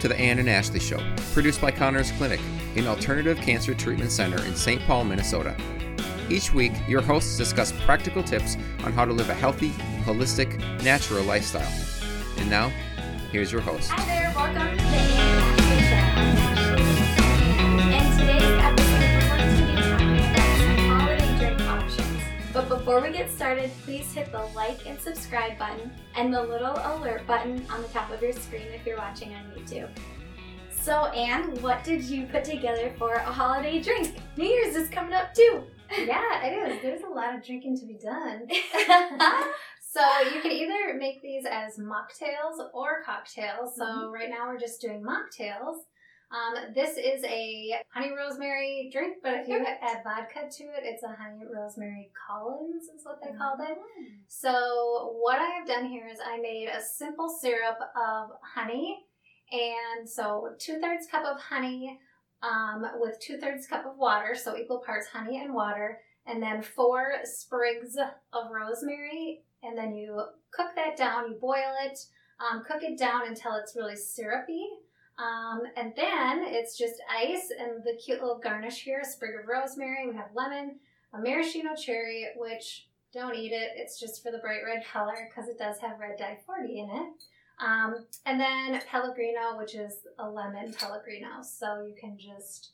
to the Anne and Ashley Show, produced by Conners Clinic, an alternative cancer treatment center in St. Paul, Minnesota. Each week, your hosts discuss practical tips on how to live a healthy, holistic, natural lifestyle. And now, here's your host. Hi there, welcome before we get started, please hit the like and subscribe button and the little alert button on the top of your screen if you're watching on YouTube. So, Anne, what did you put together for a holiday drink? New Year's is coming up too. Yeah, it is. There's a lot of drinking to be done. So you can either make these as mocktails or cocktails. So Mhm. right now we're just doing mocktails. Um, this is a honey rosemary drink, but if you add vodka to it, it's a honey rosemary Collins, is what they called it. Mm. So what I have done here is I made a simple syrup of honey, and so two thirds cup of honey um, with two thirds cup of water, so equal parts honey and water, and then four sprigs of rosemary, and then you cook that down. You boil it, um, cook it down until it's really syrupy. Um, and then it's just ice and the cute little garnish here, a sprig of rosemary. We have lemon, a maraschino cherry, which don't eat it. It's just for the bright red color because it does have red dye 40 in it. Um, and then Pellegrino, which is a lemon Pellegrino. So you can just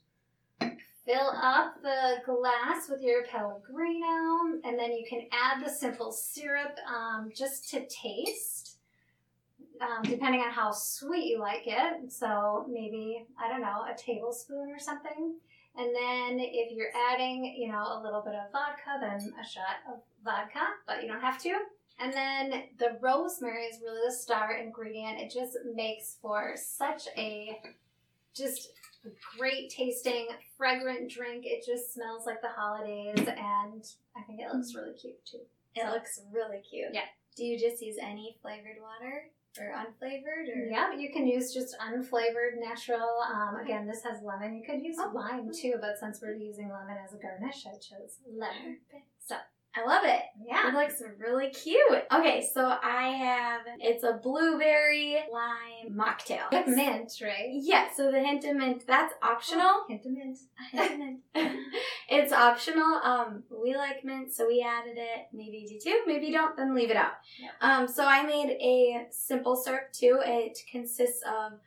fill up the glass with your Pellegrino, and then you can add the simple syrup um, just to taste, um, depending on how sweet you like it. So maybe, I don't know, a tablespoon or something. And then if you're adding, you know, a little bit of vodka, then a shot of vodka, but you don't have to. And then the rosemary is really the star ingredient. It just makes for such a just great tasting, fragrant drink. It just smells like the holidays, and I think it looks really cute too. It So- looks really cute. Yeah. Do you just use any flavored water or unflavored or? Yeah, you can use just unflavored natural. Um, again, this has lemon. You could use Oh. lime too, but since we're using lemon as a garnish, I chose lemon. So I love it. yeah, It looks really cute. Okay, so I have it's a blueberry lime mocktail. With mint, right? Yeah, so the hint of mint that's optional. Hint of mint. Hint of mint. it's optional. Um, we like mint, so we added it. Maybe you do too. Maybe you don't. Then leave it out. Yeah. Um, so I made a simple syrup too. It consists of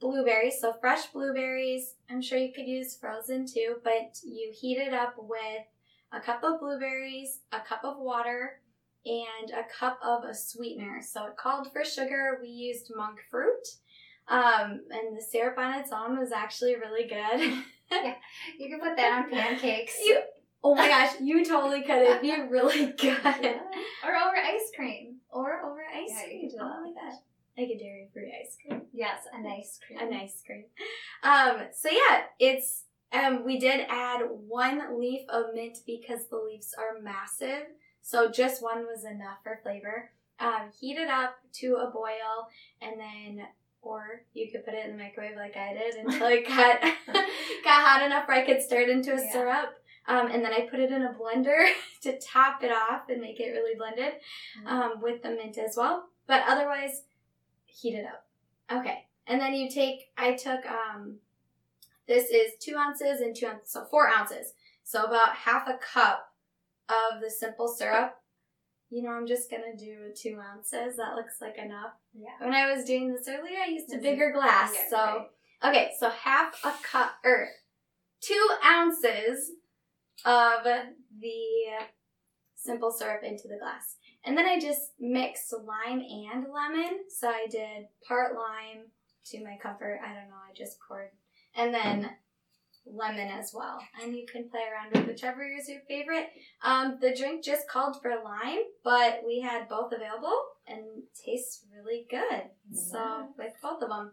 blueberries, so fresh blueberries. I'm sure you could use frozen too, but you heat it up with a cup of blueberries, a cup of water, and a cup of a sweetener. So it called for sugar. We used monk fruit. Um, and the syrup on its own was actually really good. yeah, You can put that on pancakes. you, oh my gosh, you totally could. It'd be really good. or over ice cream. Or over ice Yeah, cream. could do that oh my like gosh. Like a dairy free ice cream. Yes, an ice cream. An ice cream. Um, so yeah, it's um we did add one leaf of mint because the leaves are massive. So just one was enough for flavor. Um, heat it up to a boil and then or you could put it in the microwave like I did until it got got hot enough where I could stir it into a Yeah. syrup. Um, and then I put it in a blender to top it off and make it really blended um, with the mint as well. But otherwise, heat it up. Okay. And then you take, I took, um, this is two ounces and two ounces, so four ounces. So about half a cup of the simple syrup. You know, I'm just gonna do two ounces. That looks like enough. Yeah. When I was doing this earlier, I used a bigger glass. bigger, So, right. okay, so half a cup, or two ounces of the simple syrup into the glass. And then I just mixed lime and lemon. So I did part lime to my comfort. I don't know, I just poured. And then lemon as well. And you can play around with whichever is your favorite. Um, the drink just called for lime, but we had both available and tastes really good. So with both of them.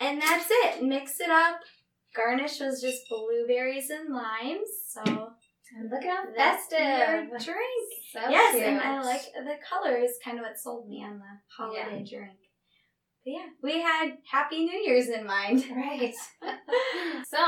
And that's it. Mix it up. Garnish was just blueberries and limes. So And look how that's your festive. drink. So yes, cute. and I like the color is kind of what sold me on the holiday drink. Yeah, we had Happy New Year's in mind. Right. so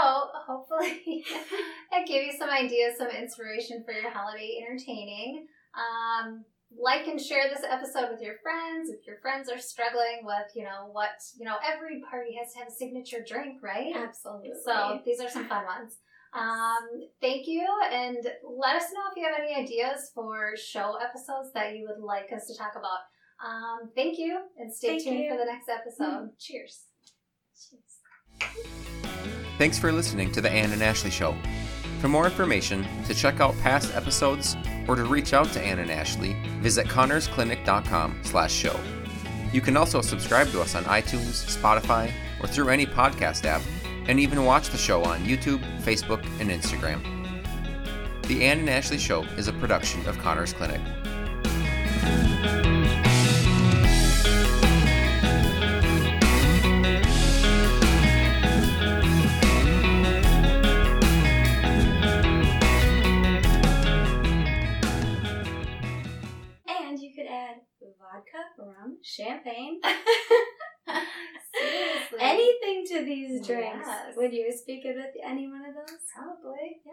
hopefully that gave you some ideas, some inspiration for your holiday entertaining. Um, like and share this episode with your friends. If your friends are struggling with, you know, what, you know, every party has to have a signature drink, right? Absolutely. So these are some fun ones. Um, thank you, and let us know if you have any ideas for show episodes that you would like us to talk about. Um, thank you, and stay Thank tuned you. for the next episode. Cheers. Cheers. Thanks for listening to The Anne and Ashley Show. For more information, to check out past episodes, or to reach out to Anne and Ashley, visit connersclinic.com slash show. You can also subscribe to us on iTunes, Spotify, or through any podcast app, and even watch the show on YouTube, Facebook, and Instagram. The Anne and Ashley Show is a production of Conners Clinic. Vodka, rum, champagne, Seriously. anything to these drinks. Yes. Would you speak of it, any one of those? Probably. Yeah.